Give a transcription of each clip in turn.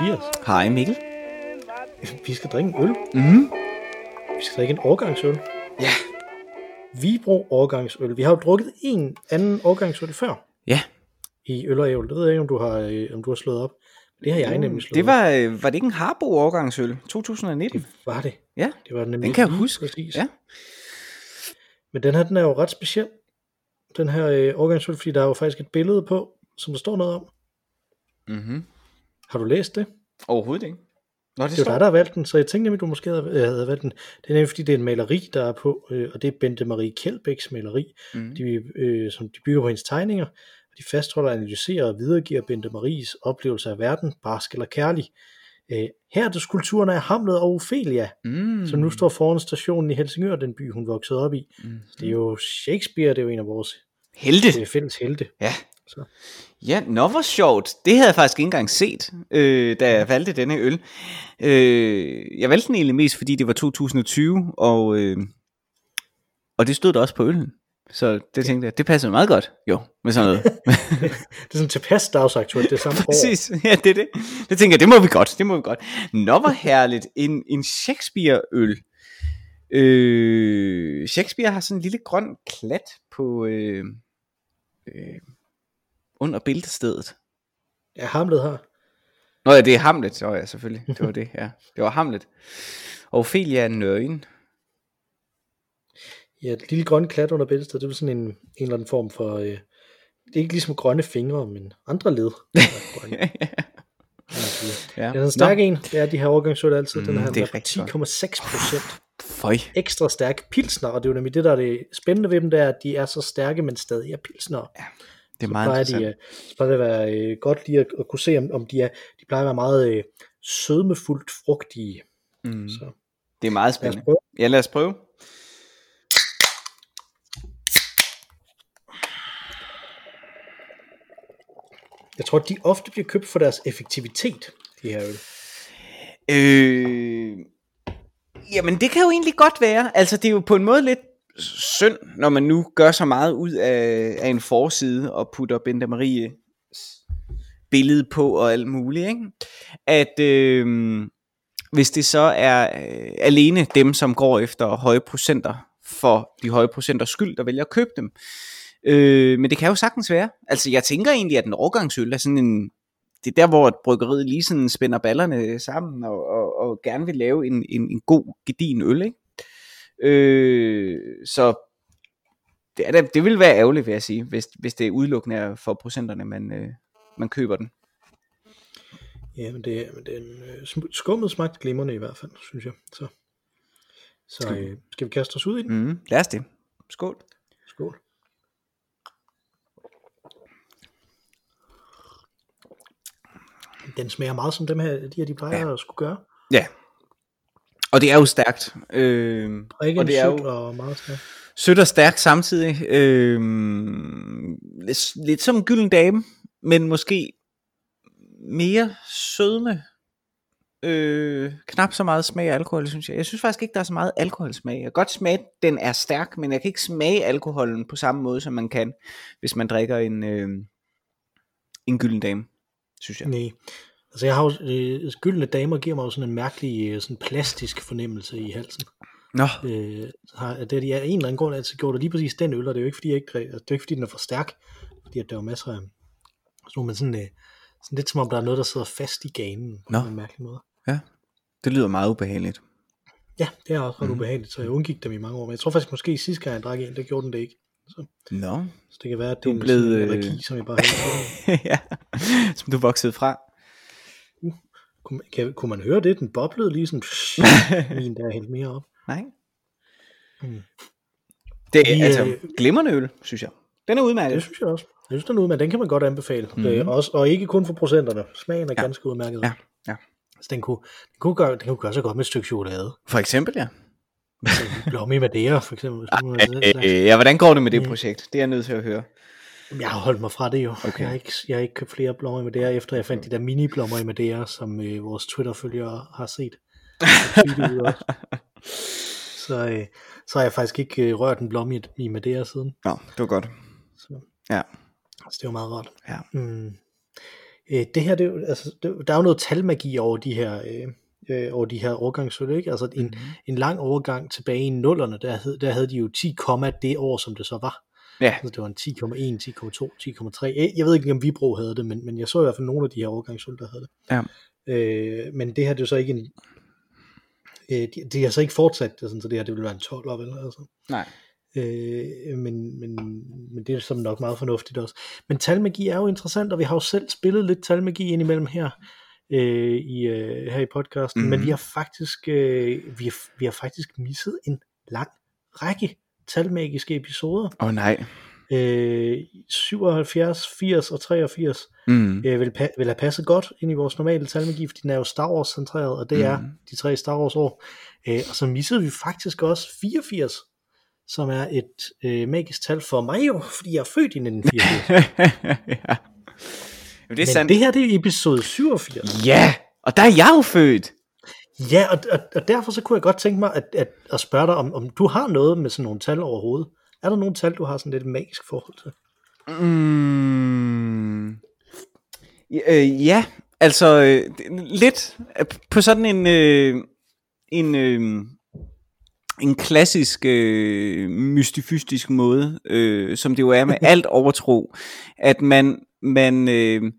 Mathias. Hej Mikkel. Vi skal drikke en øl. Mm. Vi skal drikke en årgangsøl. Ja. Vibro årgangsøl. Vi har jo drukket en anden årgangsøl før Ja. i øl og ævl. Det ved jeg ikke, om du har, øh, om du har slået op. Det har jeg nemlig slået Det var, øh, var det ikke en Harbo årgangsøl? 2019? op. Var det? Ja, Det var nemlig den kan jeg huske. Præcis. Ja. Men den her, den er jo ret speciel. Den her øh, årgangsøl, fordi der er jo faktisk et billede på, som der står noget om. Mm-hmm. Har du læst det? Overhovedet ikke. Nå, det, Det er jo dig, der har valgt den, så jeg tænkte nemlig, du måske havde, havde valgt den. Det er nemlig, fordi det er en maleri, der er på, øh, og det er Bente Marie Kjeldbæks maleri, Mm. de, øh, som de bygger på hendes tegninger, og de fastholder, analyserer og videregiver Bente Maries oplevelse af verden, barsk eller kærlig. Øh, her er det skulpturen af Hamlet og Ophelia, Mm. som nu står foran stationen i Helsingør, den by, hun voksede op i. Mm. Det er jo Shakespeare, det er jo en af vores Helte. øh, fælles helte. Ja. Så. Ja, nå hvor sjovt. Det havde jeg faktisk ikke engang set, øh, da jeg valgte denne øl. Øh, jeg valgte den egentlig mest, fordi det var 2020, og, øh, og det stod der også på øllen. Så det tænkte jeg, det passer meget godt, jo, med sådan noget. Det er sådan tilpas dagsaktuelt, det er samme år. Præcis, ja, det er det. Det tænker jeg, det må vi godt, det må vi godt. Nå, hvor herligt. En, en Shakespeare-øl. Øh, Shakespeare har sådan en lille grøn klat på øh, øh, under bæltestedet. Ja, Hamlet har. Nå ja, det er Hamlet. Så ja, selvfølgelig. Det var det, ja. Det var Hamlet. Og Ophelia er nøgen. Ja, et lille grønne klat under bæltestedet, det er sådan en, en eller anden form for, øh, det er ikke ligesom grønne fingre, men andre led. ja. Det er en stærk Nå, en, det er de her årgangsøl altid, den Mm, her er er rigtig 10,6 procent. Føj. Ekstra stærk pilsner, og det er jo nemlig det, der er det spændende ved dem, det er, at de er så stærke, men stadig er pilsner. Det er så meget plejer de, øh, så plejer det at være øh, godt lige at, at kunne se, om, om de er, de plejer at være meget øh, sødmefuldt frugtige. Mm. Så Det er meget lad spændende. prøve. Ja, lad os prøve. Jeg tror, de ofte bliver købt for deres effektivitet, de her øl. Øh, jamen det kan jo egentlig godt være. Altså det er jo på en måde lidt synd, når man nu gør så meget ud af, af en forside og putter Bente Marie billede på og alt muligt, ikke? At øh, hvis det så er øh, alene dem, som går efter høje procenter for de høje procenters skyld, der vælger at købe dem. Øh, men det kan jo sagtens være. Altså jeg tænker egentlig, at en årgangsøl er sådan en, det er der, hvor et bryggeriet lige sådan spænder ballerne sammen og, og, og gerne vil lave en, en, en god, gedigen øl, ikke? Øh, så det, er da, det vil være ærgerligt, vil jeg sige, hvis, hvis det er udelukkende er for procenterne, man, øh, man køber den. Ja, men det, men den øh, skummet smagte glimrende i hvert fald, synes jeg. Så, så øh, skal vi kaste os ud i den? Mm, lad os det. Skål. Skål. Den smager meget som dem her, de her, de plejer ja. at skulle gøre. Ja. Og det er jo stærkt. Øh, Og ikke og en det er jo og meget stærk. sødt og stærkt samtidig. Øh, lidt, lidt som en gylden dame, men måske mere sødme. Øh, knap så meget smag af alkohol, synes jeg. Jeg synes faktisk ikke, der er så meget alkoholsmag. Jeg kan godt smage, at den er stærk, men jeg kan ikke smage alkoholen på samme måde, som man kan, hvis man drikker en, øh, en gylden dame, synes jeg. Nej. Altså jeg har jo, øh, gyldne damer giver mig jo sådan en mærkelig, øh, sådan plastisk fornemmelse i halsen. Nå, Øh, har, det er de af en eller anden grund altid gjort, og lige præcis den øl, og det er jo ikke fordi, jeg ikke, drikker- det er jo ikke fordi den er for stærk, fordi at der er masser af, så men sådan, øh, sådan lidt som om der er noget, der sidder fast i ganen på Nå. en mærkelig måde. det lyder meget ubehageligt. Ja, det er også ret mm. ubehageligt, så jeg undgik dem i mange år. Men jeg tror faktisk måske sidste gang jeg drak en, der gjorde den det ikke. Så, Nå, så det kan være, at det Du er en, blevet, sådan en øh, allergi, som jeg bare har. ja, som du voksede fra. Kunne, kan, kunne man høre det? Den boblede lige sådan, min der er helt mere op. Nej. Mm. Det er altså øh, glimrende øl, synes jeg. Den er Det udmærket. synes jeg også. Jeg synes, den er udmærket. Den kan man godt anbefale. Mhm. Mm. Øh, også, og ikke kun for procenterne. Smagen er Ja. ganske udmærket. Ja, ja. Så den kunne, den kunne, gøre, den kunne gøre sig godt med et stykke chokolade. For eksempel, ja. Blomme i Madeira, for eksempel. Hvis man, altså, Øh, ja, hvordan går det med det Mm. projekt? Det er jeg nødt til at høre. Jeg har holdt mig fra det jo. Okay. Jeg, har ikke, jeg har ikke købt flere blommer i Madeira, efter jeg fandt de der mini-blommer i Madeira, som øh, vores Twitter-følgere har set. så, øh, så har jeg faktisk ikke øh, rørt en blomme i, i Madeira siden. Nå, det var godt. Så, Ja. så det var meget rart. Ja. Mm. øh, det her, det, altså, det, der er jo noget talmagi over de her, øh, øh, over de her overgangsøl, ikke? Altså en, Mhm. en lang overgang tilbage i nullerne, der, hed, der havde de jo 10, komma det år, som det så var. Ja, Altså, det var en 10,1, 10,2, 10,3. Jeg- ved ikke, om Vibro havde det, men, men jeg så i hvert fald nogle af de her overgangsøl, der havde det. Ja. Øh, men det her, det er så ikke en... Øh, de, de har så ikke fortsat det, sådan, så det her, det vil være en 12 vel? Altså. nej. Øh, men, men, men det er som nok meget fornuftigt også. Men talmagi er jo interessant, og vi har jo selv spillet lidt talmagi indimellem her øh, i øh, her i podcasten, mm-hmm. men Mhm. vi har faktisk øh, vi, har, vi har faktisk misset en lang række talmagiske episoder. Åh oh, nej. Øh, 77, 80 og 83 Mm. øh, vil, pa- vil have passet godt ind i vores normale talmagi, fordi den er jo Star Wars centreret, og det mm. er de tre Star Wars år. Øh, og så missede vi faktisk også 84, som er et øh, magisk tal for mig jo, fordi jeg er født i 1984. ja. Jamen, det er Men sandt. det her det er episode 87. Ja, og der er jeg jo født. Ja, og, og, og derfor så kunne jeg godt tænke mig at, at, at spørge dig, om, om du har noget med sådan nogle tal overhovedet. Er der nogle tal, du har sådan lidt magisk forhold til? Mm. Øh, ja, altså øh, lidt øh, på sådan en øh, en øh, en klassisk øh, mystifystisk måde, øh, som det jo er med alt overtro, at man man øh,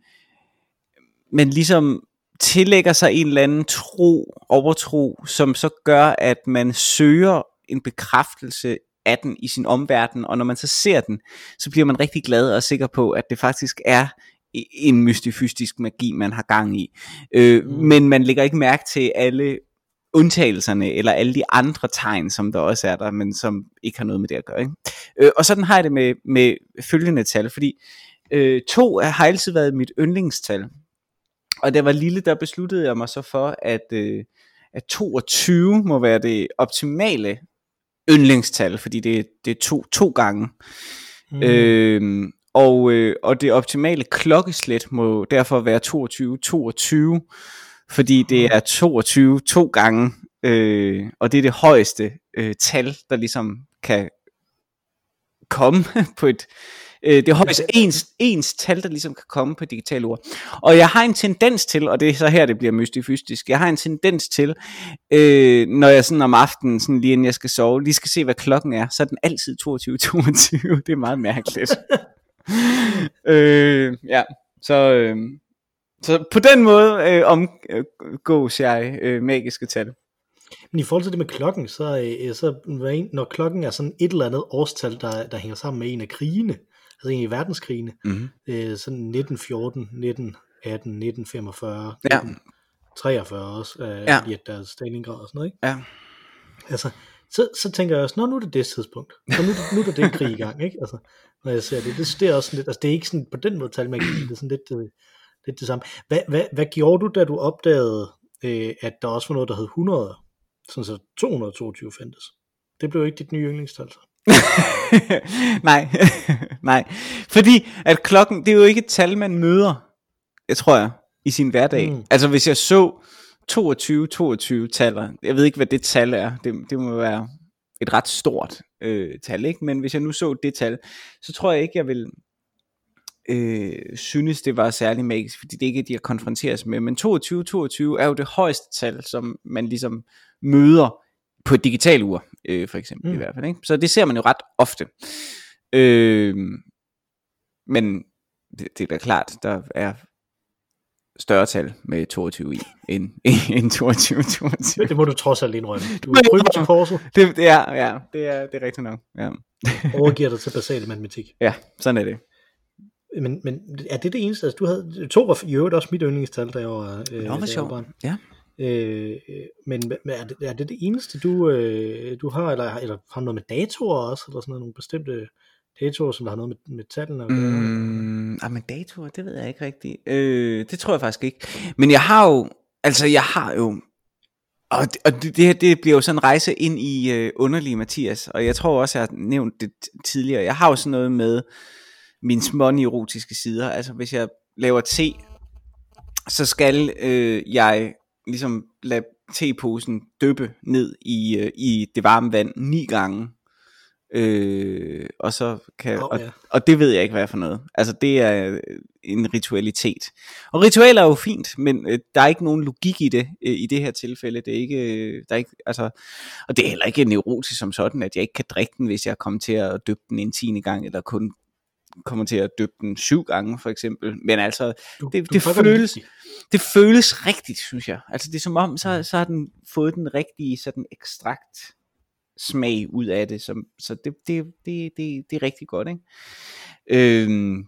man ligesom tillægger sig en eller anden tro, overtro, som så gør, at man søger en bekræftelse af den i sin omverden, og når man så ser den, så bliver man rigtig glad og sikker på, at det faktisk er en mystifystisk magi, man har gang i. Øh, mm. Men man lægger ikke mærke til alle undtagelserne, eller alle de andre tegn, som der også er der, men som ikke har noget med det at gøre. Ikke? Øh, og sådan har jeg det med, med følgende tal, fordi øh, to har altid været mit yndlingstal. Og da jeg var lille, der besluttede jeg mig så for, at, øh, at 22 må være det optimale yndlingstal, fordi det, det er to, to gange. Mm. Mm. Øh, og, øh, og det optimale klokkeslæt må derfor være 22 22, fordi det er 22 to gange, øh, og det er det højeste øh, tal, der ligesom kan komme på et øh, det højeste ens, ens tal, der ligesom kan komme på digitale ord. Og jeg har en tendens til, og det er så her, det bliver mystifystisk, jeg har en tendens til, øh, når jeg sådan om aftenen, sådan lige inden jeg skal sove, lige skal se, hvad klokken er, så er den altid 22-22. det er meget mærkeligt. øh, ja, så, øh, så på den måde øh, omgås jeg øh, magiske tal. Men i forhold til det med klokken, så, øh, så når klokken er sådan et eller andet årstal, der, der hænger sammen med en af krigene, altså en af verdenskrigene, Mm-hmm. øh, sådan 1914, 1918, 1945, Ja. 1943 også, øh, Ja. fordi at der er Stalingrad og sådan noget, ikke? Ja. Altså, så, så tænker jeg også, nå, nu er det det tidspunkt. Så nu, er det- nu er der den krig i gang, ikke? Altså, når jeg ser det. Det, det er også sådan lidt, altså det er ikke sådan på den måde talmagi, det er sådan lidt, øh, lidt det samme. Hvad, hvad, hvad gjorde du, da du opdagede, øh, at der også var noget, der hed 100? Sådan så 222 fandtes. Det blev ikke dit nye yndlingstal, så. nej, nej. Fordi at klokken, det er jo ikke et tal, man møder, jeg tror jeg, i sin hverdag. Mm. Altså hvis jeg så 22, 22 taller, jeg ved ikke, hvad det tal er, det, det må være et ret stort øh, tal, ikke? Men hvis jeg nu så det tal, så tror jeg ikke, jeg vil øh, synes, det var særlig magisk, fordi det ikke er de, jeg konfronteres med. Men 22, 22 er jo det højeste tal, som man ligesom møder på et digital ur, øh, for eksempel mm. I hvert fald. Ikke? Så det ser man jo ret ofte. Øh, men det, det er da klart, der er større tal med 22 i, end, end 22, 22. Det må du trods alt indrømme. Du jeg kryber til korset, Det, det er, ja, det er, det er rigtigt nok. Ja. overgiver dig til basal matematik. ja, sådan er det. Men, men er det det eneste? Altså, du havde, to var i øvrigt også mit yndlingstal, da jeg var, øh, Nå, da jeg var sjovt. barn. Ja. Øh, men men er det, er det det eneste, du, øh, du har, eller, eller har noget med datoer også, eller sådan noget, nogle bestemte datoer, som der har noget med, med tallene at gøre? Mm, ah, men datoer, det ved jeg ikke rigtigt. Øh, det tror jeg faktisk ikke. Men jeg har jo, altså jeg har jo, og, det- og det, det her, det bliver jo sådan en rejse ind i øh, underlige Mathias, og jeg tror også, jeg har nævnt det tidligere. Jeg har jo sådan noget med mine små erotiske sider. Altså hvis jeg laver te, så skal øh, jeg ligesom lade teposen dyppe ned i, øh, i det varme vand ni gange. Øh, og så kan Åh, og, ja. og det ved jeg ikke hvad for noget. Altså det er en ritualitet. Og ritualer er jo fint, men øh, der er ikke nogen logik i det øh, i det her tilfælde. Det er ikke, øh, der er ikke, altså, og det er heller ikke neurotisk som sådan, at jeg ikke kan drikke den, hvis jeg kommer til at døbe den en tiende gang, eller kun kommer til at døbe den syv gange for eksempel. Men altså, Du, det, du det, føles, det føles rigtigt, synes jeg. Altså det er som om, så, så har den fået den rigtige sådan ekstrakt smag ud af det, som, så det, det, det, det, det er rigtig godt, ikke? Øhm,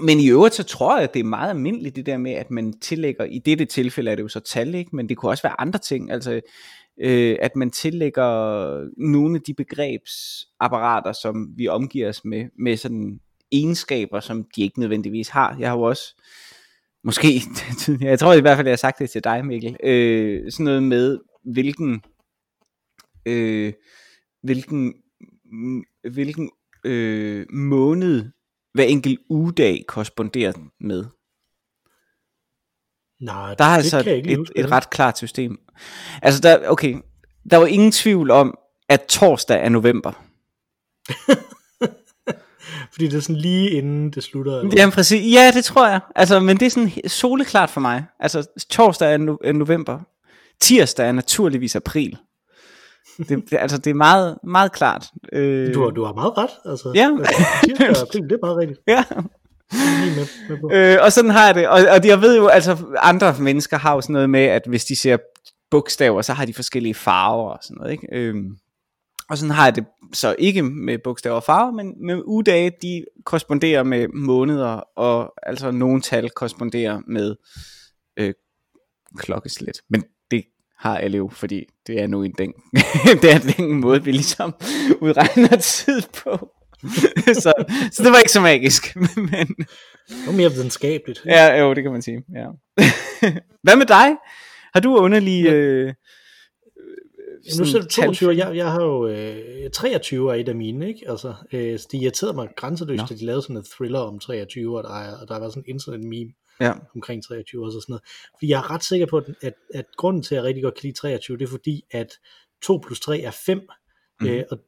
men i øvrigt så tror jeg, at det er meget almindeligt det der med, at man tillægger, i dette tilfælde er det jo så tal, ikke? men det kunne også være andre ting, altså øh, at man tillægger nogle af de begrebsapparater, som vi omgiver os med, med sådan egenskaber, som de ikke nødvendigvis har. Jeg har jo også, måske, jeg tror i hvert fald, jeg har sagt det til dig, Mikkel, øh, sådan noget med, hvilken, øh, hvilken, hvilken øh, måned hver enkelt ugedag korresponderer med. Nej, Der er altså et, huske, et ret klart system. Altså der, okay, der var ingen tvivl om, at torsdag er november. Fordi det er sådan lige inden det slutter. Eller? Jamen præcis, ja det tror jeg. Altså, men det er sådan soleklart for mig. Altså torsdag er, no- er november. Tirsdag er naturligvis april. Det, det, altså det er meget, meget klart. Øh, Du har, du har meget ret. Altså, Ja. tirsdag og april, det er meget rigtigt. Ja. Med, med. Øh, og sådan har jeg det. Og, og jeg ved jo, altså andre mennesker har jo sådan noget med, at hvis de ser bogstaver, så har de forskellige farver og sådan noget. Ikke? Øhm, og sådan har jeg det så ikke med bogstaver og farver, men med ugedage, de korresponderer med måneder, og altså nogle tal korresponderer med øh, klokkeslæt. Men det har alle jo, fordi det er nu en den, det er den måde, vi ligesom udregner tid på. så, så det var ikke så magisk, men Det var mere videnskabeligt. Ja, jo, det kan man sige. Ja. Hvad med dig? Har du underlige... Øh, Jamen, nu ser du tal- 22, jeg, jeg har jo øh, 23 er et af mine, ikke? Altså, øh, så det irriterede mig grænseløst, Nå. at de lavede sådan en thriller om 23, og der, er, og der var sådan en internet meme Ja. omkring 23 og sådan noget. Fordi jeg er ret sikker på, at, at, at grunden til, at jeg rigtig godt kan lide 23, det er fordi, at 2 plus 3 er 5, Mhm. mm. øh, og,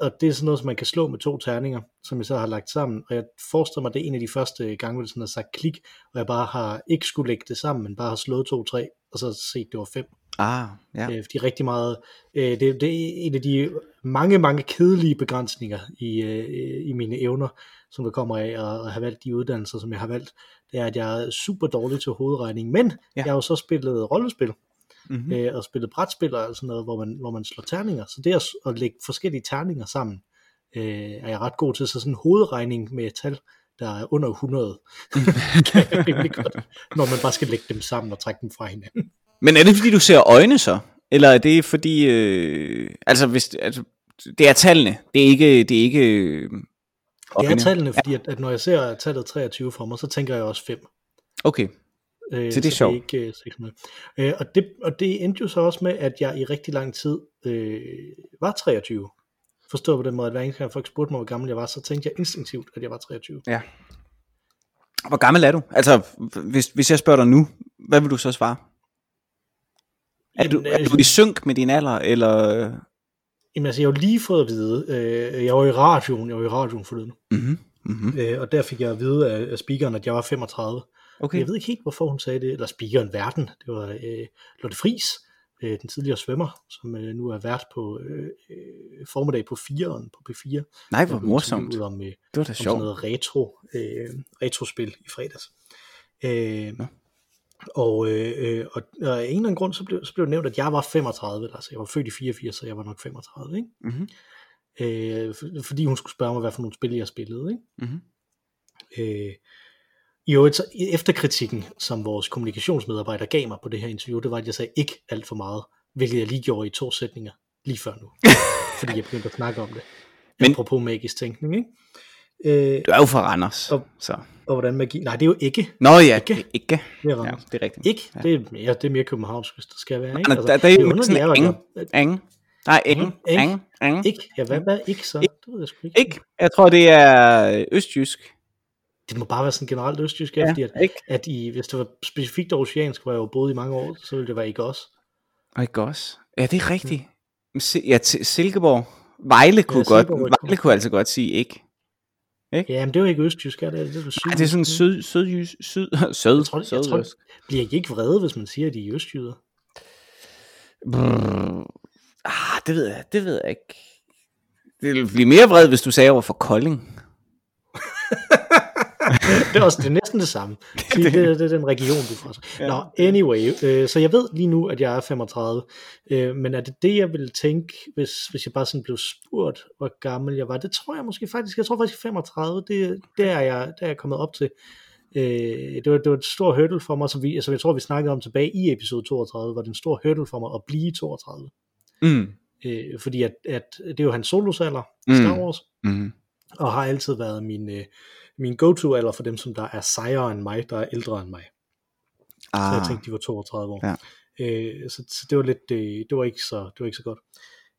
og det er sådan noget, som man kan slå med to terninger, som jeg så har lagt sammen, og jeg forestiller mig, det er en af de første gange, hvor det sådan har sagt klik, og jeg bare har ikke skulle lægge det sammen, men bare har slået 2 3, og så set, det var 5. Ah, ja. Øh, fordi rigtig meget, øh, det, det er en af de mange, mange kedelige begrænsninger i, øh, i mine evner, som der kommer af at, at have valgt de uddannelser, som jeg har valgt, det er, at jeg er super dårlig til hovedregning, men ja. jeg har jo så spillet rollespil, Mm-hmm. øh, og spillet brætspil og sådan noget, hvor man, hvor man slår terninger, så det at, at lægge forskellige terninger sammen, øh, er jeg ret god til, så sådan en hovedregning med et tal, der er under 100, kan jeg rimelig godt, når man bare skal lægge dem sammen og trække dem fra hinanden. Men er det fordi, du ser øjne så? Eller er det fordi... Øh, altså, hvis, altså, det er tallene. Det er ikke... Det er ikke øh, Det er tallene, fordi at, at når jeg ser tallet 23 for mig, så tænker jeg også 5. Okay. Øh, Så det er sjovt. Ikke øh, 600. Øh, og, det, og det endte jo så også med, at jeg i rigtig lang tid øh, var 23. Forstået på den måde, at hver eneste gang folk spurgte mig, hvor gammel jeg var, så tænkte jeg instinktivt, at jeg var 23. Ja. Hvor gammel er du? Altså, hvis, hvis jeg spørger dig nu, hvad vil du så svare? Er du, er du i synk med din alder, eller... Jamen altså, jeg har jo lige fået at vide, øh, jeg var i radioen, jeg var i radioen forleden, Mm-hmm. Mm-hmm. øh, og der fik jeg at vide af, af speakeren, at jeg var 35. Okay. Jeg ved ikke helt, hvorfor hun sagde det, eller speakeren Verden, det var øh, Lotte Friis, øh, den tidligere svømmer, som øh, nu er vært på øh, øh, formiddag på 4'eren på P4. Nej, hvor morsomt. Om, øh, Det var da om sådan sjovt. noget retro, øh, retrospil i fredags. Øh, Nå. Og, øh, øh, og, og af en eller anden grund, så blev, så blev det nævnt, at jeg var 35, altså jeg var født i 84, så jeg var nok 35, ikke? Mm-hmm. Øh, for, fordi hun skulle spørge mig, hvad for nogle spil jeg spillede, ikke? Mm-hmm. Øh, I øvrigt, så efterkritikken, som vores kommunikationsmedarbejder gav mig på det her interview, det var, at jeg sagde ikke alt for meget, hvilket jeg lige gjorde i to sætninger, lige før nu. fordi jeg begyndte at snakke om det. Men- Men, apropos magisk tænkning, ikke? Øh, Du er jo fra Randers, Og- så... og hvordan magi... Nej, det er jo ikke. Nå ja, Ikke? ikke. Det er Ja, det er rigtigt. Ikke, det er, mere, det er mere københavnsk, hvis det skal være. Ikke? Nej, der- der er jo sådan er, at eng. jeg- Ingen. Nej, ikke. Ingen. Ingen. Ikke, ja, hvad, hvad ikke så? Ikke. Det ved jeg sgu ikke. Ikke. Jeg tror, det er øh, østjysk. Det må bare være sådan generelt østjysk, ja, Ja, fordi at, ikke. at i, hvis det var specifikt oceansk, hvor jeg jo boet i mange år, så ville det være ikke også. Og ikke også. Ja, det er rigtigt. Se, ja, til Silkeborg. Vejle kunne, Ja, godt, Silkeborg er Vejle kunne altså godt sige ikke. Ikke? Ja, men det er jo ikke østjysk, er det? Det er, det Ej, det er sådan syd, sydjys, syd, sød, Jeg tror, jeg tror, bliver I ikke vrede, hvis man siger, at de er østjyder? Brrr. Ah, det ved jeg, det ved jeg ikke. Det ville blive mere vred, hvis du sagde over for Kolding. det er også det er næsten det samme. Det, det, det, det er den region, du får. Ja. Nå, anyway, øh, så jeg ved lige nu, at jeg er 35, øh, men er det det, jeg ville tænke, hvis, hvis jeg bare sådan blev spurgt, hvor gammel jeg var? Det tror jeg måske faktisk, jeg tror faktisk 35, det, det, er, jeg, det er jeg kommet op til. Øh, det, var, det var et stort hurdle for mig, som vi, altså jeg tror, vi snakkede om tilbage i episode 32, var det en stor hurdle for mig at blive 32. Mm. Øh, fordi at, at det er jo hans solosalder, Star Wars, Mm. og har altid været min, øh, min go-to alder for dem, som der er sejere end mig, der er ældre end mig. Ah. Så jeg Ah, tænkte, de var 32 år. Ja. Øh, så, så det var lidt, øh, det var ikke så, det var ikke så godt.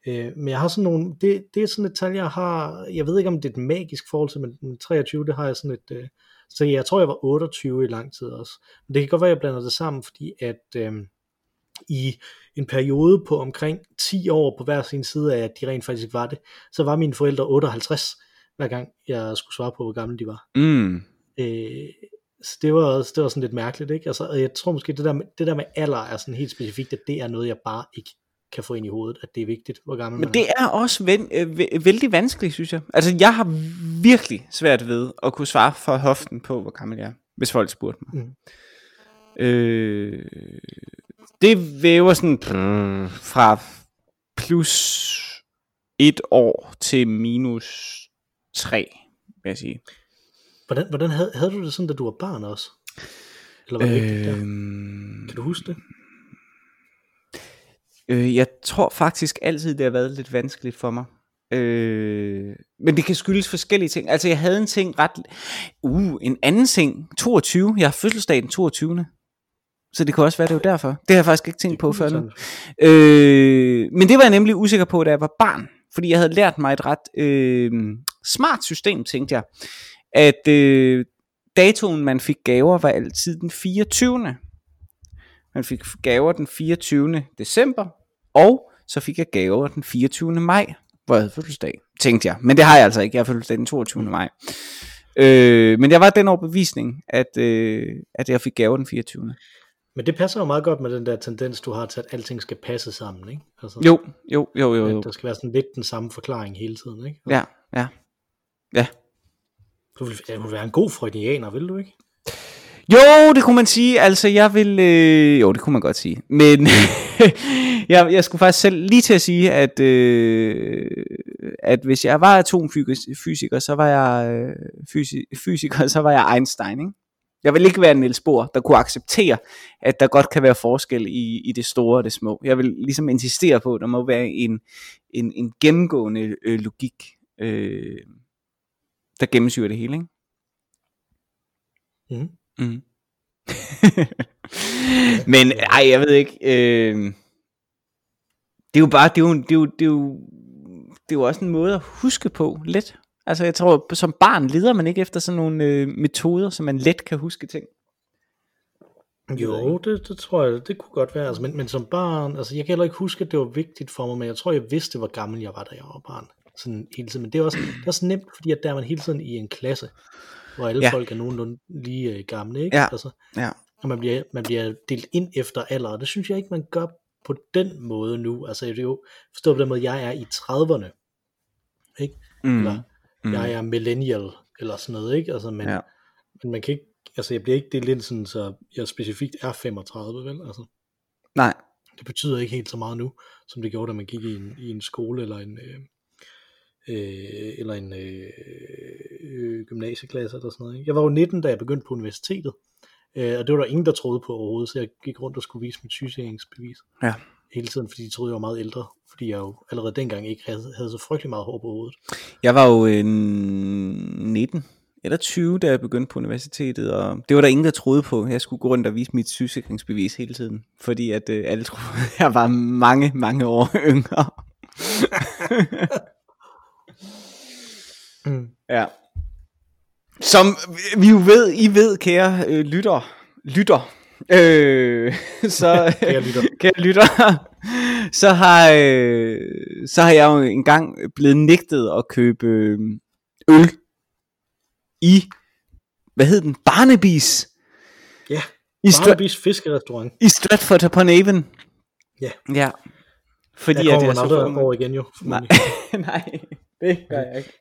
Øh, men jeg har sådan nogle, det, det er sådan et tal, jeg har, jeg ved ikke om det er et magisk forhold til, men men 23, det har jeg sådan et, øh, så jeg tror, jeg var 28 i lang tid også. Men det kan godt være, jeg blander det sammen, fordi at øh, i en periode på omkring 10 år på hver sin side af, at de rent faktisk var det, så var mine forældre 58, hver gang jeg skulle svare på, hvor gamle de var. Mm. Øh, så det var, også, det var sådan lidt mærkeligt, ikke? Altså, jeg tror måske, det der, med, det der med alder er sådan helt specifikt, at det er noget, jeg bare ikke kan få ind i hovedet, at det er vigtigt, hvor gammel Men man det er også ven, øh, væ- vældig vanskeligt, synes jeg. Altså, jeg har virkelig svært ved at kunne svare for hoften på, hvor gammel jeg er, hvis folk spurgte mig. Mm. Øh, det væver sådan brrr, fra plus et år til minus tre, vil jeg sige. Hvordan, hvordan havde, havde du det sådan, da du var barn også? Eller var det øh... vigtigt der? Øhm, Kan du huske det? Øh, jeg tror faktisk altid, det har været lidt vanskeligt for mig. Øh, men det kan skyldes forskellige ting. Altså, jeg havde en ting ret... Uh, en anden ting. 22. Jeg har fødselsdag den 22. Så det kan også være, det var derfor. Det har jeg faktisk ikke tænkt på før nu. Øh, men det var jeg nemlig usikker på, da jeg var barn. Fordi jeg havde lært mig et ret øh, smart system, tænkte jeg. At øh, datoen, man fik gaver, var altid den 24. Man fik gaver den 24. december, og så fik jeg gaver den 24. maj, hvor jeg havde fødselsdag, tænkte jeg. Men det har jeg altså ikke, jeg har fødselsdag den 22. maj. Øh, men jeg var den overbevisning, at, øh, at jeg fik gaver den 24. Men det passer jo meget godt med den der tendens, du har til, at alting skal passe sammen, ikke? Altså, Jo, jo, jo, jo, jo. Der skal være sådan lidt den samme forklaring hele tiden, ikke? Ja, ja. Ja. Du vil, ja, du vil være en god freudianer, vil du ikke? Jo, det kunne man sige. Altså, jeg vil... Øh, jo, det kunne man godt sige. Men jeg, jeg skulle faktisk selv lige til at sige, at, øh, at hvis jeg var atomfysiker, så var jeg øh, fysi- fysiker, så var jeg Einstein, ikke? Jeg vil ikke være Niels Bohr, der kunne acceptere, at der godt kan være forskel i, i det store og det små. Jeg vil ligesom insistere på, at der må være en, en, en gennemgående øh, logik, øh, der gennemsyrer det hele, ikke? Mm. Mm. Men ej, jeg ved ikke. Øh, det er jo bare, det er jo, det er jo, det er jo, det er jo også en måde at huske på lidt. Altså jeg tror, som barn leder man ikke efter sådan nogle øh, metoder, så man let kan huske ting. Jo, det, det tror jeg, det kunne godt være. Altså, men, men som barn, altså jeg kan heller ikke huske, at det var vigtigt for mig, men jeg tror, jeg vidste, hvor gammel jeg var, da jeg var barn. Sådan hele tiden. Men det er også, det er også nemt, fordi at der er man hele tiden i en klasse, hvor alle Ja. ja. folk er nogenlunde lige øh, gamle, ikke? Ja. Altså, Ja. og man bliver, man bliver delt ind efter alder, og det synes jeg ikke, man gør på den måde nu. Altså det er jo, forstå på den måde, jeg er i 30'erne, ikke? Mm. Eller Mm. jeg er millennial, eller sådan noget, ikke? Altså, men, Ja. men man kan ikke, altså jeg bliver ikke delt ind sådan, så jeg specifikt er 35, vel? Altså, Nej. det betyder ikke helt så meget nu, som det gjorde, da man gik i en, i en skole, eller en, øh, øh, eller en øh, øh, gymnasieklasse, eller sådan noget. Ikke? Jeg var jo 19, da jeg begyndte på universitetet, øh, og det var der ingen, der troede på overhovedet, så jeg gik rundt og skulle vise mit sygesikringsbevis Ja. Hele tiden, fordi de troede, jeg var meget ældre, fordi jeg jo allerede dengang ikke havde, havde så frygtelig meget hår på hovedet. Jeg var jo øh, 19 eller 20, da jeg begyndte på universitetet, og det var der ingen, der troede på. Jeg skulle gå rundt og vise mit sygesikringsbevis hele tiden, fordi at øh, alle troede, at jeg var mange, mange år yngre. Mm. Ja. Som vi jo ved, I ved, kære øh, lytter, lytter, øh, så, Kære lytter. kære lytter, så har, øh, så har jeg jo engang blevet nægtet at købe øh, øl i, hvad hed den, Barnabys, Ja, i, Stra- Barnabys fiskerestaurant. i Stratford upon Avon. Ja. Ja. Fordi at kommer jeg man så aldrig over igen jo. Nej, nej, det gør jeg ikke.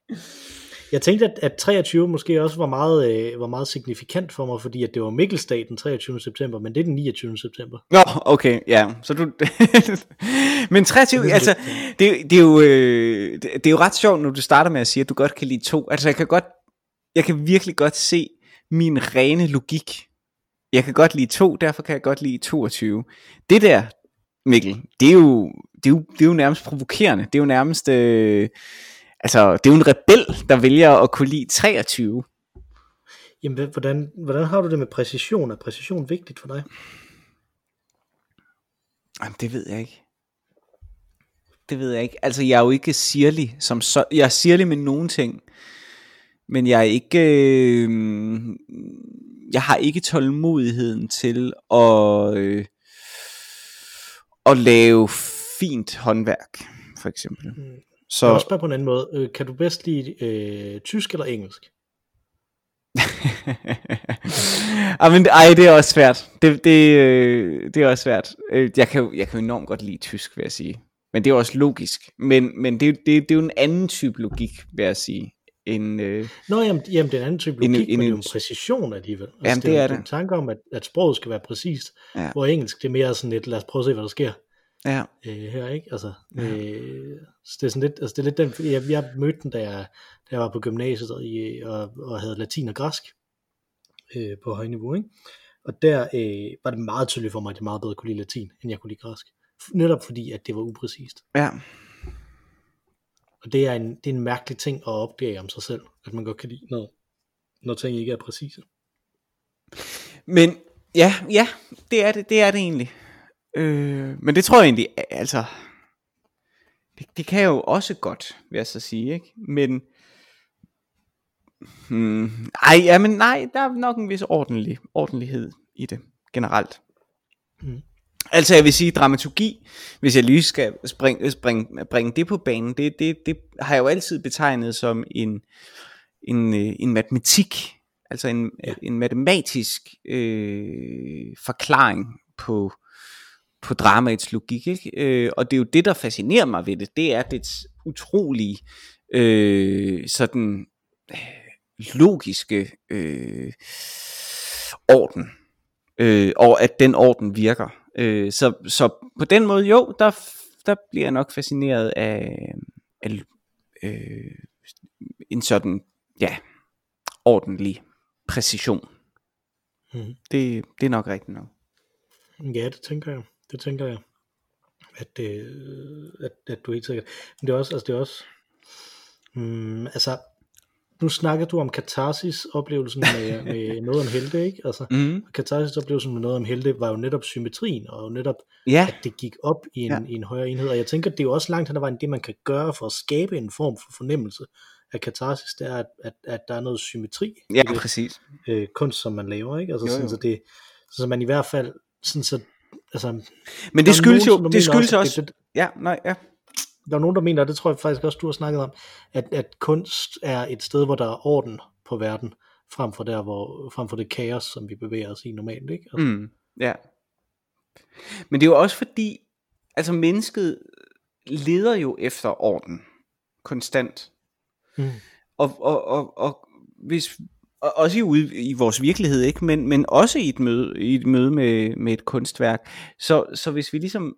Jeg tænkte, at, at 23 måske også var meget, øh, var meget signifikant for mig, fordi at det var Mikkelsdag den 23. september, men det er den 29. september. Nå, okay, ja. Så du... Men 23, Det er altså, det, det, er jo, øh, det, det er jo ret sjovt, når du starter med at sige, at du godt kan lide to. Altså, jeg kan godt, jeg kan virkelig godt se min rene logik. Jeg kan godt lide to, derfor kan jeg godt lide 22. Det der, Mikkel, det er jo, det er jo, det er jo nærmest provokerende. Det er jo nærmest, øh, altså, det er jo en rebel, der vælger at kunne lide 23. Jamen, hvordan, hvordan har du det med præcision? Er præcision vigtigt for dig? Jamen, det ved jeg ikke. Det ved jeg ikke. Altså, jeg er jo ikke sirlig som så. Jeg er sirlig med nogle ting. Men jeg er ikke... Øh, jeg har ikke tålmodigheden til at, øh, at lave fint håndværk, for eksempel. Mm. Så... Jeg også spørge på en anden måde. Øh, Kan du bedst lide øh, tysk eller engelsk? ej, men, ej, det er også svært. Det, det, øh, det er også svært. Øh, Jeg kan, jeg kan enormt godt lide tysk, vil jeg sige. Men det er også logisk. Men, men det, det, det er jo en anden type logik, vil jeg sige. End, øh, Nå, jamen, jamen det er en anden type En- logik, en- men det er jo en- en præcision alligevel. Altså, Jamen, det jo er en- det. en tanke om, at, at sproget skal være præcist, Ja. hvor engelsk det er mere sådan lidt, lad os prøve at se, hvad der sker ja. øh, her, ikke? Altså, øh, så det er sådan lidt, altså det er lidt den, jeg, jeg mødte den, da jeg, da jeg var på gymnasiet og, i, og, og havde latin og græsk øh, på højniveau, ikke? Og der øh, var det meget tydeligt for mig, at jeg meget bedre kunne lide latin, end jeg kunne lide græsk. Netop fordi, at det var upræcist. ja. Og det er, en, det er en mærkelig ting at opdage om sig selv, at man godt kan lide, når, når ting ikke er præcise. Men ja, ja, det er det, det er det egentlig. Øh, men det tror jeg egentlig, altså, det, det kan jo også godt, vil jeg så sige, ikke? Men, hmm, ej, ja, men nej, der er nok en vis ordentlig, ordentlighed i det, generelt. Mm. Altså jeg vil sige dramaturgi, hvis jeg lige skal springe, springe, bringe det på banen, det, det, det har jeg jo altid betegnet som en, en, øh, en matematik, altså en, ja. en matematisk øh, forklaring på, på dramaets logik. Ikke? Øh, og det er jo det, der fascinerer mig ved det, det er dets utrolige øh, sådan øh, logiske øh, orden, øh, og at den orden virker. Øh, så, så på den måde, jo, der, der bliver jeg nok fascineret af, af øh, en sådan, ja, ordentlig præcision. Mhm. Det, det er nok rigtigt nok. Ja, det tænker jeg. Det tænker jeg. At, øh, at, at du er helt sikkert. Men det er også, altså det er også, mm, altså, nu snakker du om katarsis-oplevelsen med, med noget om helte, ikke? Altså, Mm. katarsis-oplevelsen med noget om helte var jo netop symmetrien, og netop, Ja, at det gik op i en, ja. I en højere enhed. Og jeg tænker, det er jo også langt hen ad vejen det, man kan gøre for at skabe en form for fornemmelse af katarsis, det er, at, at, at der er noget symmetri ja i det præcis. øh, kunst, som man laver, ikke? Altså Jo, sådan, jo. så det, så man i hvert fald, sådan så, altså, Men det skyldes nogen, jo, det skyldes at også, det- ja, nej, ja. der er nogen, der mener, og det tror jeg faktisk også, du har snakket om, at, at kunst er et sted, hvor der er orden på verden, frem for, der, hvor, frem for det kaos, som vi bevæger os i normalt. Ikke? Altså, Mm, ja. Men det er jo også fordi, altså mennesket leder jo efter orden, konstant. mm. Og, og, og, og hvis, og også i, ude, i vores virkelighed, ikke? Men, men også i et møde, i et møde med, med et kunstværk. Så, så hvis vi ligesom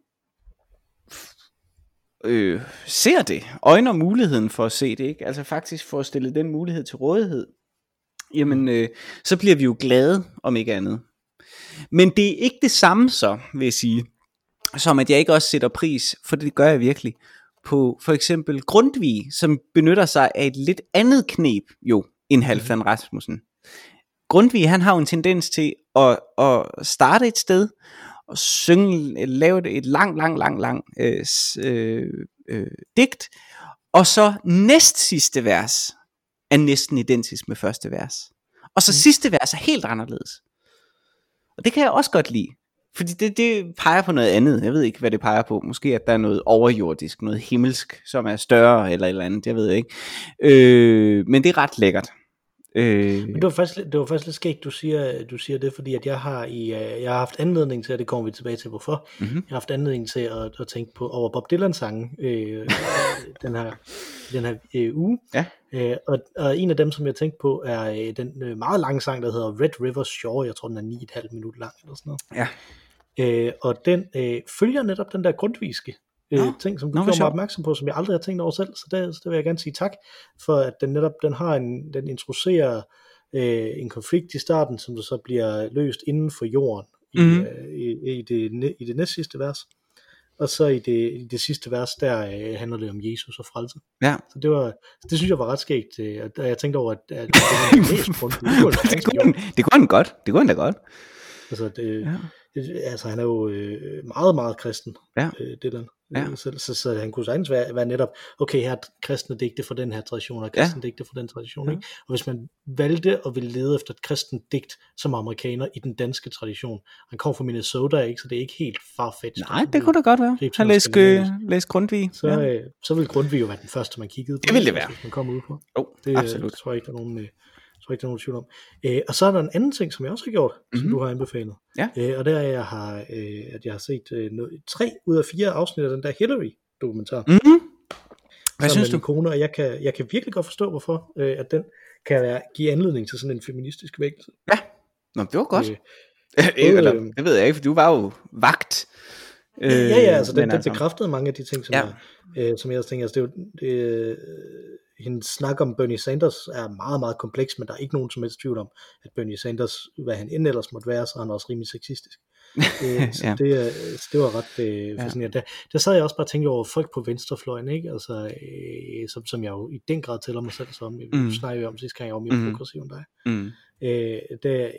øh, ser det, øjner muligheden for at se det, ikke? altså faktisk får stillet den mulighed til rådighed, jamen øh, så bliver vi jo glade, om ikke andet. Men det er ikke det samme så, vil jeg sige, som at jeg ikke også sætter pris, for det gør jeg virkelig, på for eksempel Grundtvig, som benytter sig af et lidt andet knep jo, end Halfdan Rasmussen. Grundtvig, han har jo en tendens til at, at starte et sted, og synge, lave et, et lang, lang, lang, lang øh, øh, øh, digt, og så næst sidste vers er næsten identisk med første vers. Og så Mm. sidste vers er helt anderledes. Og det kan jeg også godt lide. Fordi det, det peger på noget andet. Jeg ved ikke, hvad det peger på. Måske at der er noget overjordisk, noget himmelsk, som er større eller et eller andet. Jeg ved ikke. Øh, men det er ret lækkert. Øh, Men det var faktisk, lidt- det var faktisk lidt skægt, du siger, du siger det, fordi at jeg har, i, øh, jeg har haft anledning til, og det kommer vi tilbage til, hvorfor. Mhm. Jeg har haft anledning til at, at tænke på over Bob Dylan sange øh, den her, den her øh, uge. Ja. Øh, og, og en af dem, som jeg tænkte på, er øh, den øh, meget lange sang, der hedder Red River Shore. Jeg tror, den er 9,5 minut lang eller sådan noget. Ja. Øh, og den øh, følger netop den der grundviske øh, ting, som du Nå, gjorde mig opmærksom på, som jeg aldrig har tænkt over selv. Så det, så det vil jeg gerne sige tak for, at den netop den har en, den introducerer øh, en konflikt i starten, som der så bliver løst inden for jorden i, mm. øh, i, i, det, i det næst sidste vers. Og så i det, i det sidste vers, der øh, handler det om Jesus og frelse. ja. Så det, var, det synes jeg var ret skægt, øh, og jeg tænkte over, at, at det var en læst grund. Det det, det kunne han godt. Det kunne han da godt. Altså, det, Ja. Altså han er jo øh, meget, meget kristen, Ja. øh, Dylan. Ja. Øh, Så, så, så han kunne sagtens være, være netop, okay, her er kristne digte fra den her tradition, og kristne ja. digte fra den tradition. Ja. Ikke? Og hvis man valgte at ville lede efter et kristen digt som amerikaner i den danske tradition, han kom fra Minnesota, ikke? så det er ikke helt farfetched. Nej, det kunne da godt være. Han læste, øh, læste Grundtvig. Så, ja. ja. øh, så vil Grundtvig jo være den første, man kiggede på. Det ville det være. Hvis man kom ud på. Oh, Det, absolut. det tror jeg ikke, der er nogen, øh, der er nogen tvivl om. Øh, og så er der en anden ting, som jeg også har gjort, mm-hmm. som Mhm. du har anbefalet. Ja. Øh, og det er, jeg har, øh, at jeg har set øh, noget, tre ud af fire afsnit af den der Hillary-dokumentar. Mm. Mm-hmm. Hvad synes du? kone, og jeg kan, jeg kan virkelig godt forstå, hvorfor øh, at den kan være, give anledning til sådan en feministisk vækkelse. Nå, det var godt. Øh, Øh, Eller, øh, det ved jeg ikke, for du var jo vagt. ja, ja, altså den, men den bekræftede mange af de ting, som, Ja. ja. jeg, øh, som jeg også tænker, altså det er jo, det, øh, hendes snak om Bernie Sanders er meget, meget kompleks, men der er ikke nogen som helst tvivl om, at Bernie Sanders, hvad han end ellers måtte være, så er han også rimelig sexistisk. Øh, så, Ja. ja. det, øh, så det var ret øh, fascinerende. Der, der sad jeg også bare og tænkte over folk på venstrefløjen, ikke? Altså, øh, som, som jeg jo i den grad tæller mig selv som. Vi Mm. mm. snakkede om sidste gang, jeg var mere Mm. progressiv end dig. Mm. Øh, det,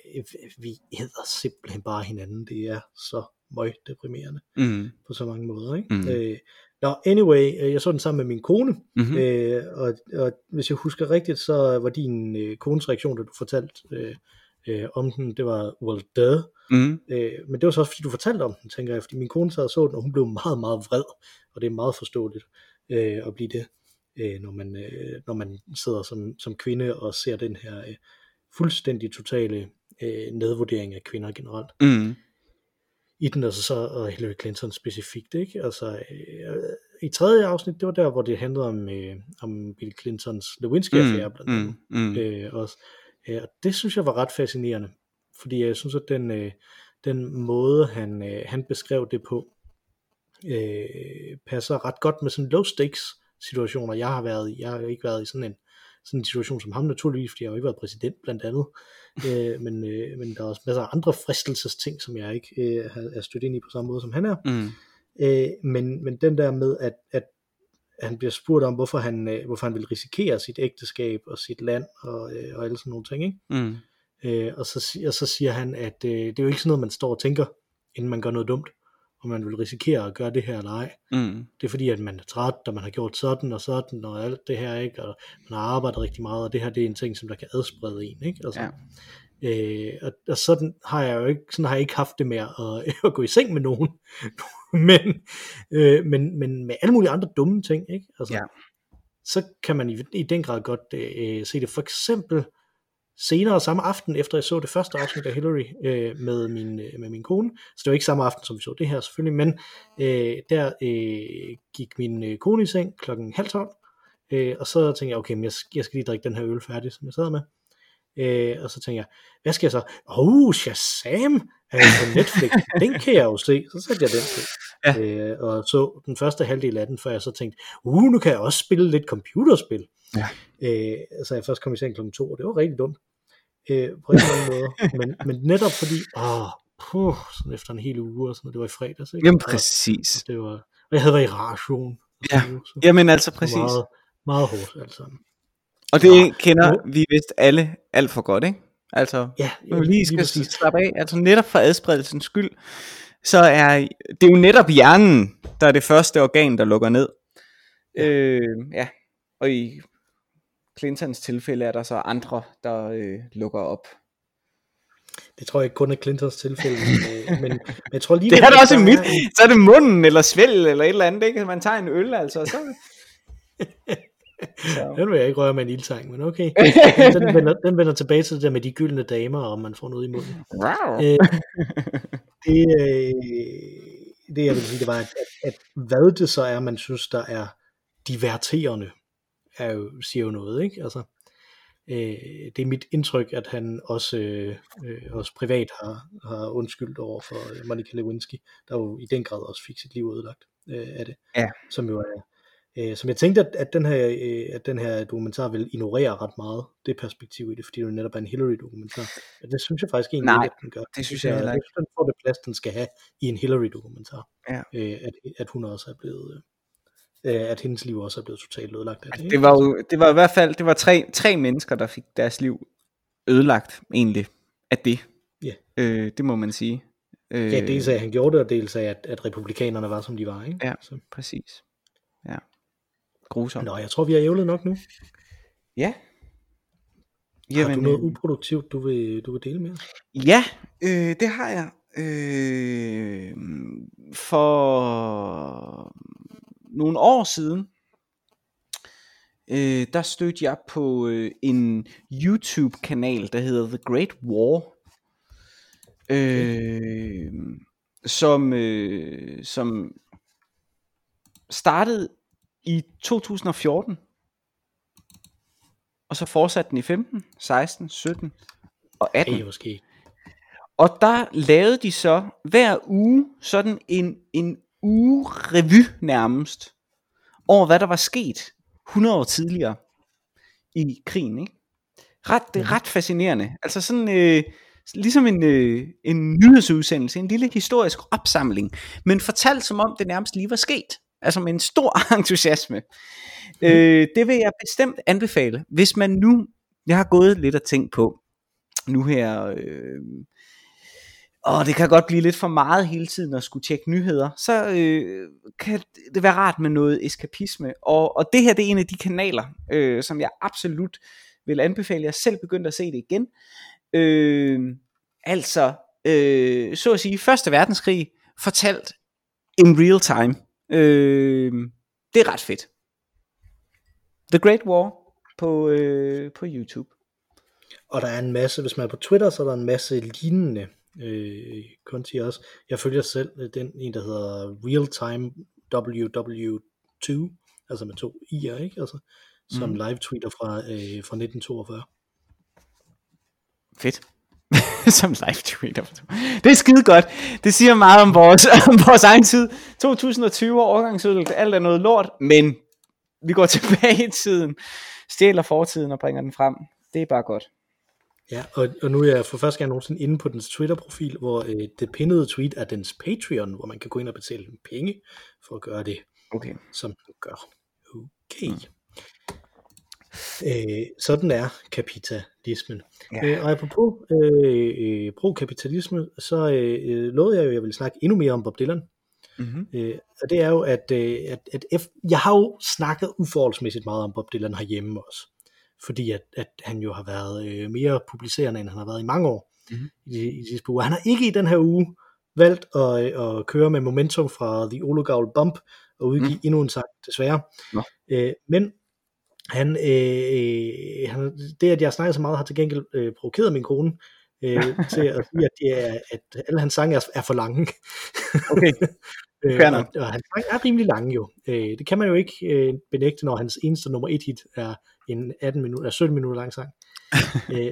vi hedder simpelthen bare hinanden. Det er så møg deprimerende Mm. på så mange måder. Ikke? Mm. Øh, Nå, anyway, øh, jeg så den sammen med min kone, Mm-hmm. øh, og, og hvis jeg husker rigtigt, så var din øh, kones reaktion, da du fortalte øh, øh, om den, det var, well, duh. Mm. Øh, men det var så også, fordi du fortalte om den, tænker jeg, fordi min kone sad og så den, og hun blev meget, meget vred, og det er meget forståeligt øh, at blive det, øh, når, man, øh, når man sidder som, som kvinde og ser den her øh, fuldstændig totale øh, nedvurdering af kvinder generelt Mm. I den, altså så og Hillary Clinton specifikt, ikke? Altså, øh, i tredje afsnit, det var der, hvor det handlede om, øh, om Bill Clintons Lewinsky-affære, blandt andet. Mm. Mm. Øh, også. Øh, og det synes jeg var ret fascinerende, fordi jeg synes, at den, øh, den måde, han, øh, han beskrev det på, øh, passer ret godt med sådan low stakes situationer, jeg har været i. Jeg har jo ikke været i sådan en, sådan en situation som ham naturligvis, fordi jeg har jo ikke været præsident blandt andet, øh, men, øh, men der er også masser af andre fristelsesting, som jeg ikke øh, har- er stødt ind i på samme måde, som han er. Mm. Øh, men, men den der med, at, at han bliver spurgt om, hvorfor han, øh, hvorfor han vil risikere sit ægteskab og sit land og, øh, og alle sådan nogle ting, ikke? Mm. Øh, og, så, og så siger han, at øh, det er jo ikke sådan noget, man står og tænker, inden man gør noget dumt, om man vil risikere at gøre det her eller ej. Mm. Det er fordi, at man er træt, og man har gjort sådan og sådan, og alt det her, ikke? Og man har arbejdet rigtig meget, og det her det er en ting, som der kan adsprede en, ikke? Altså, Ja. Øh, og, og sådan har jeg jo ikke, sådan har jeg ikke haft det med at, at gå i seng med nogen, men, øh, men, men med alle mulige andre dumme ting, ikke? Altså, Ja. så kan man i, i den grad godt øh, se det. For eksempel senere samme aften, efter jeg så det første afsnit af Hillary øh, med, min, øh, med min kone, så det var ikke samme aften, som vi så det her selvfølgelig, men øh, der øh, gik min øh, kone i seng klokken halv tolv, øh, og så tænkte jeg, okay, men jeg, jeg skal lige drikke den her øl færdig, som jeg sad med. Øh, og så tænker jeg, hvad skal jeg så? Oh, Shazam er på Netflix. den kan jeg jo se. Så satte jeg den på. Ja. Øh, og så den første halvdel af den, før jeg så tænkte, uh, nu kan jeg også spille lidt computerspil. Ja. Øh, så jeg først kom i seng klokken to, og det var rigtig dumt. Øh, på rigtig mange måder. Men, men netop fordi, åh, puh, sådan efter en hel uge, og sådan, det var i fredags, ikke? Jamen Og præcis. det var, og jeg havde været i ration. Ja. Så Jamen altså præcis. Meget, meget hårdt alt sammen. Og det Nå, kender nu- vi vist alle alt for godt, ikke? Altså, Ja, når vi lige skal præcis. slappe af, altså netop for adspredelsens skyld, så er det er jo netop hjernen, der er det første organ, der lukker ned. Ja. Øh, ja. Og i Clintons tilfælde er der så andre, der øh, lukker op. Det tror jeg ikke kun er Clintons tilfælde, men, øh, men, jeg tror lige... Det er der også i mit. Så er det munden eller svælg eller et eller andet, ikke? Man tager en øl, altså, og så... Så. Den vil jeg ikke røre med en ildtang, men okay. Den vender, den vender tilbage til det der med de gyldne damer, og man får noget i munden. Wow. Øh, det, øh, det jeg vil sige, det var, at, at, at hvad det så er, man synes, der er diverterende, er jo, siger jo noget, ikke? Altså, øh, det er mit indtryk, at han også, øh, øh, også privat har, har undskyldt over for øh, Monica Lewinsky, der jo i den grad også fik sit liv ødelagt øh, af det. Ja. Som jo er, øh, som jeg tænkte, at, at, den her, øh, at den her dokumentar vil ignorere ret meget det perspektiv i det, fordi det jo netop er en Hillary-dokumentar. Og det synes jeg faktisk egentlig Nej, ikke, at den gør. det synes jeg heller jeg ikke. synes, den får det plads, den skal have i en Hillary-dokumentar. Ja. Øh, at, at hun også er blevet... Øh, at hendes liv også er blevet totalt ødelagt af det. Det var jo det var i hvert fald det var tre, tre mennesker, der fik deres liv ødelagt egentlig af det. Ja. Øh, det må man sige. Øh, Ja, dels af, at han gjorde det, og dels af, at, at republikanerne var, som de var. Ikke? Ja. Så. Præcis. Ja. Grusomt. Nå, jeg tror, vi har ævlet nok nu. Ja. Jamen, har du noget øh, uproduktivt, du vil, du vil dele med os? Ja, øh, det har jeg. Øh, for nogle år siden, øh, der stødte jeg på øh, en YouTube-kanal, der hedder The Great War, øh, som, øh, som startede i 2014, og så fortsatte den i 15, 16, 17 og 18. Ej, måske. Og der lavede de så hver uge sådan en, en uge revy nærmest over hvad der var sket 100 år tidligere i krigen. Ikke? Ret, det er ret fascinerende. Altså sådan øh, ligesom en, øh, en nyhedsudsendelse, en lille historisk opsamling, men fortalt som om det nærmest lige var sket. Altså med en stor entusiasme. Mm. Øh, det vil jeg bestemt anbefale, hvis man nu, jeg har gået lidt og tænkt på, nu her, øh, og det kan godt blive lidt for meget hele tiden at skulle tjekke nyheder, så øh, kan det være rart med noget eskapisme. Og, og det her det er en af de kanaler, øh, som jeg absolut vil anbefale. Jeg selv begyndt at se det igen. Øh, altså, øh, så at sige, Første Verdenskrig fortalt in real time. Øh, det er ret fedt. The Great War på, øh, på YouTube. Og der er en masse, hvis man er på Twitter, så er der en masse lignende øh, konti også. Jeg følger selv øh, den en, der hedder Realtime WW2, altså med to i'er, ikke? Altså, som mm. live tweeter fra, øh, fra 1942. Fedt. som live tweeter. Det er skide godt. Det siger meget om vores, om vores egen tid. 2020 år overgangsudvikling, alt er noget lort, men vi går tilbage i tiden, stjæler fortiden og bringer den frem. Det er bare godt. Ja, og, og nu er jeg for første gang nogensinde inde på dens Twitter-profil, hvor øh, det pinnede tweet er dens Patreon, hvor man kan gå ind og betale dem penge for at gøre det, Okay. som den gør. Okay. Mm. Øh, sådan er kapitalismen. Ja. Øh, og apropos øh, øh, pro-kapitalisme, så øh, lovede jeg jo, at jeg ville snakke endnu mere om Bob Dylan. Mm-hmm. Øh, og det er jo, at, øh, at, at F, jeg har jo snakket uforholdsmæssigt meget om Bob Dylan herhjemme også. Fordi at, at han jo har været øh, mere publicerende, end han har været i mange år Mhm. i, i de sidste uger. Han har ikke i den her uge valgt at, øh, at køre med momentum fra The Ologavl Bump og udgive mm. endnu en sang, desværre. Nå. Øh, men han, øh, han, det, at jeg snakker så meget, har til gengæld øh, provokeret min kone øh, til at sige, at, det er, at alle hans sange er, er for lange. Okay. Øh, og, og hans sang er rimelig lange jo. Øh, det kan man jo ikke øh, benægte, når hans eneste nummer et hit er en 18 minutter, 17 minutter lang sang. øh,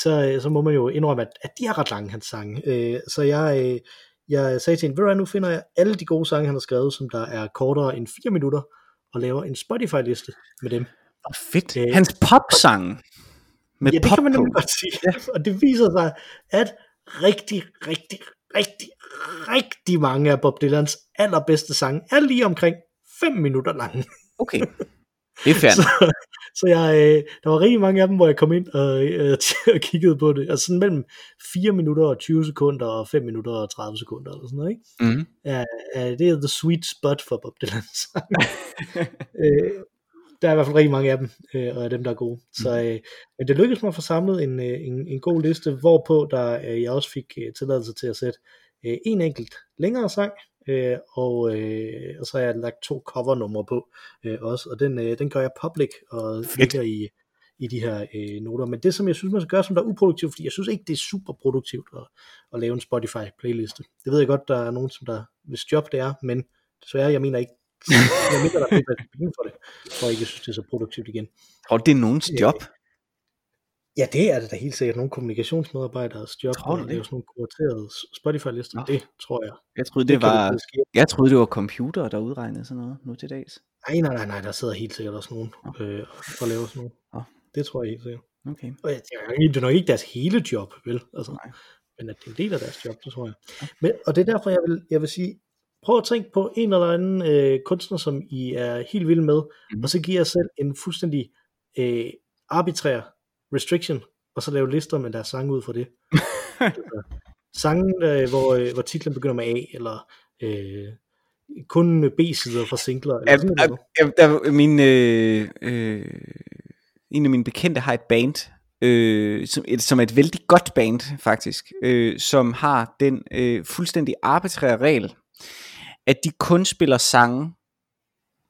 så, så må man jo indrømme, at, at de er ret lange, hans sange. Øh, så jeg, øh, jeg sagde til hende, ved du nu finder jeg alle de gode sange, han har skrevet, som der er kortere end 4 minutter, og laver en Spotify-liste med dem. Oh, fedt. Øh, Hans popsang. Med ja, det pop kan man nemlig godt sige. Ja. Og det viser sig, at rigtig, rigtig, rigtig, rigtig mange af Bob Dylans allerbedste sange er lige omkring 5 minutter lange. Okay. Det er fair. så, så jeg, øh, der var rigtig mange af dem, hvor jeg kom ind og, øh, og kiggede på det. Altså sådan mellem 4 minutter og 20 sekunder og 5 minutter og 30 sekunder eller sådan noget. Ikke? Mm. Ja, ja, det er the sweet spot for Bob Dylan øh, der er i hvert fald rigtig mange af dem, øh, og af dem, der er gode. Så øh, men det lykkedes mig at få samlet en, øh, en, en god liste, hvorpå der øh, jeg også fik øh, tilladelse til at sætte øh, en enkelt længere sang øh, og, øh, og så har jeg lagt to covernumre på øh, også, og den, øh, den gør jeg public og ligger i, i de her øh, noter. Men det, som jeg synes, man skal gøre, som der er uproduktivt, fordi jeg synes ikke, det er super produktivt at, at lave en Spotify-playliste. Det ved jeg godt, der er nogen, som der, hvis job det er, men desværre, jeg mener ikke, jeg mener, der er penge for det, for ikke jeg synes, det er så produktivt igen. Du, det er nogens Øh, job? Ja, det er det da helt sikkert. Nogle kommunikationsmedarbejderes job Tror du at det? lave sådan nogle kuraterede Spotify-lister. Nå. Det tror jeg. Jeg troede, det, kan var, ske. jeg troede, det var computer, der udregnede sådan noget nu til dags. Nej, nej, nej, nej, der sidder helt sikkert også nogen øh, og laver sådan noget. Nå. Det tror jeg helt sikkert. Okay. Og jeg, det, er jo det er nok ikke deres hele job, vel? Altså, Nej. men at det er en del af deres job, det tror jeg. Men, og det er derfor, jeg vil, jeg vil sige, prøv at tænke på en eller anden øh, kunstner, som I er helt vilde med, Mhm. og så giver jeg selv en fuldstændig øh, arbitrær restriction, og så lave lister med deres sange ud fra det. altså, sange, øh, hvor, øh, hvor titlen begynder med A, eller øh, kun B-sider fra singler, eller sådan noget. jeg, der, min, øh, øh, en af mine bekendte har et band, øh, som, et, som er et vældig godt band faktisk, øh, som har den øh, fuldstændig arbitrære regel, at de kun spiller sange,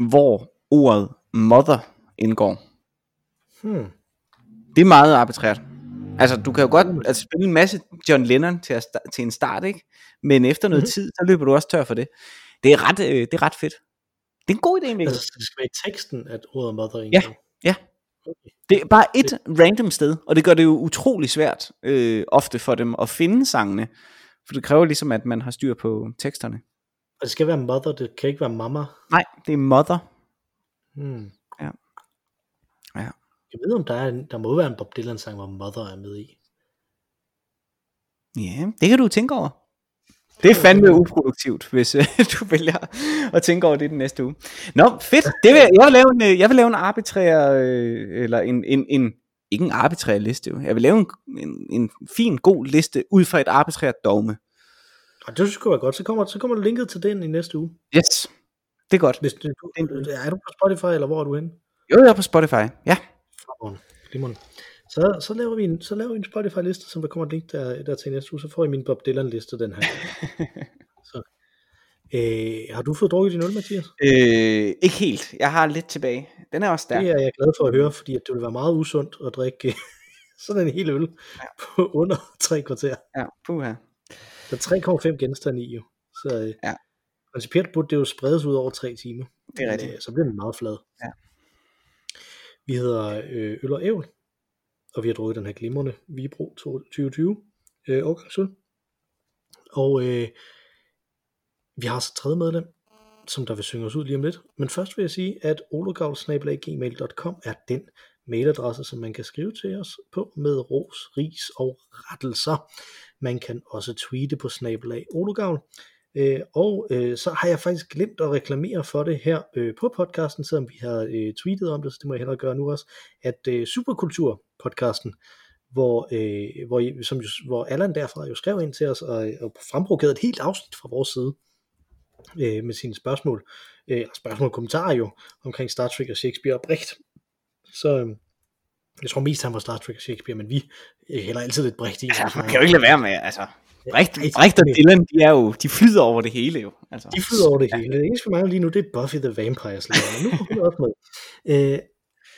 hvor ordet mother indgår. Hmm. Det er meget arbitrært. Altså, du kan jo godt altså, spille en masse John Lennon til, at, til en start, ikke? Men efter noget Mhm. mm-hmm. tid, så løber du også tør for det. Det er ret, øh, det er ret fedt. Det er en god idé, Mikkel. Altså, det skal være i teksten, at ordet mother indgår. ja. Okay. Det er bare et random sted, og det gør det jo utrolig svært øh, ofte for dem at finde sangene. For det kræver ligesom, at man har styr på teksterne. Og det skal være mother, det kan ikke være mamma. Nej, det er mother. Hmm. Jeg ved, om der, er en, der må være en Bob Dylan sang, hvor mother er med i. Ja, det kan du tænke over. Det er fandme uproduktivt, hvis øh, du vælger at tænke over det den næste uge. Nå, fedt. Det vil, jeg, vil lave en, øh, jeg vil lave en arbitrær, øh, eller en, en, en, ikke en arbitrær liste, jeg vil lave en, en, en fin, god liste ud fra et arbitrært dogme. Og det jeg være godt. Så kommer, så kommer linket til den i næste uge. Yes, det er godt. Hvis du, er du på Spotify, eller hvor er du henne? Jo, jeg er på Spotify, ja. Fremragende. Glimrende. Så, så, laver vi en, så laver vi en Spotify-liste, som der kommer et link der, der til næste uge. Så får I min Bob Dylan-liste, den her. så. Øh, har du fået drukket din øl, Mathias? Øh, ikke helt. Jeg har lidt tilbage. Den er også stærk. Det er jeg glad for at høre, fordi at det vil være meget usundt at drikke sådan en hel øl Ja. på under tre kvarter. Ja, puha. Der er 3,5 genstande i jo. Så øh, Ja. principielt burde det jo spredes ud over tre timer. Det er Men, rigtigt. øh, Så bliver den meget flad. Ja. Vi hedder øh, Øl og Ævl, og vi har drukket den her glimrende Vibro 2020 øh, årgangsøl. Og øh, vi har så tredje medlem, som der vil synge os ud lige om lidt. Men først vil jeg sige, at ologavl.gmail.com er den mailadresse, som man kan skrive til os på med ros, ris og rettelser. Man kan også tweete på snabelag ologavl. Øh, og øh, så har jeg faktisk glemt at reklamere for det her øh, på podcasten, selvom vi har øh, tweetet om det, så det må jeg hellere gøre nu også, at øh, Superkultur-podcasten, hvor, øh, hvor, som jo, hvor Allan derfra jo skrev ind til os og, og fremprovokerede et helt afsnit fra vores side øh, med sine spørgsmål, øh, spørgsmål og kommentarer jo, omkring Star Trek og Shakespeare og Brecht. Så øh, jeg tror mest han var Star Trek og Shakespeare, men vi hælder altid lidt Brecht i. Ja, man kan jo ikke lade være med, altså. Brecht, Brecht og Dylan, de er jo, de flyder over det hele jo. Altså. De flyder over det hele. Det eneste for mig lige nu, det er Buffy the Vampire Slayer, men nu er hun også med. Øh,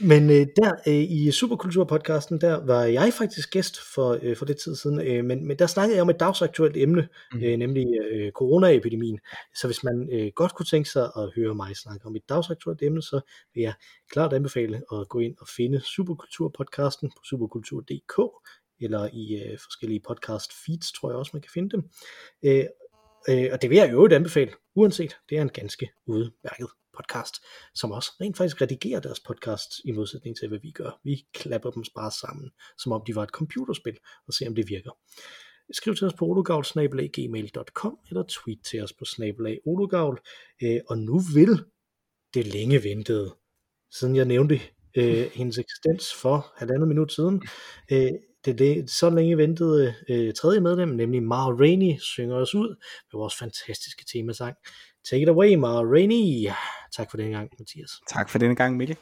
men øh, der øh, i Superkultur-podcasten, der var jeg faktisk gæst for, øh, for lidt tid siden, øh, men, men der snakkede jeg om et dagsaktuelt emne, Mhm. øh, nemlig øh, coronaepidemien. Så hvis man øh, godt kunne tænke sig at høre mig snakke om et dagsaktuelt emne, så vil jeg klart anbefale at gå ind og finde Superkultur-podcasten på superkultur.dk, eller i øh, forskellige podcast feeds, tror jeg også, man kan finde dem. Øh, Øh, og det vil jeg jo øvrigt anbefale, uanset. Det er en ganske udmærket podcast, som også rent faktisk redigerer deres podcast, i modsætning til, hvad vi gør. Vi klapper dem bare sammen, som om de var et computerspil, og se om det virker. Skriv til os på ologavl.gmail.com eller tweet til os på snabelag ologavl. Øh, og nu vil det længe ventede, siden jeg nævnte øh, hendes eksistens for halvandet minut siden, øh, det, så længe ventede øh, tredje medlem, nemlig Mara Rainey, synger os ud med vores fantastiske temasang. Take it away, Mara Rainey. Tak for den gang, Mathias. Tak for denne gang, Mikkel.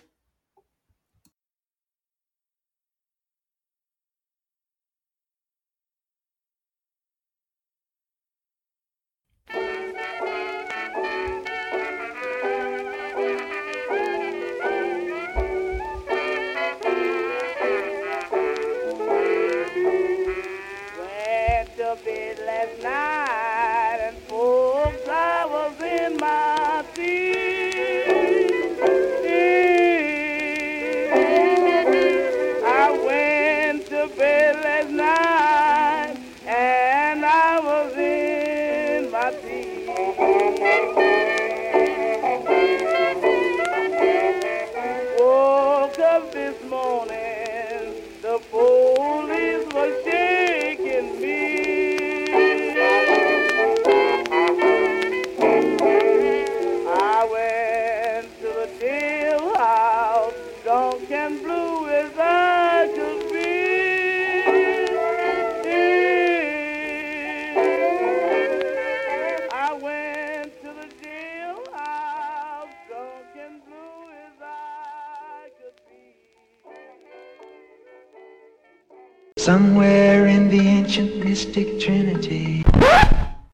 Mystic trinity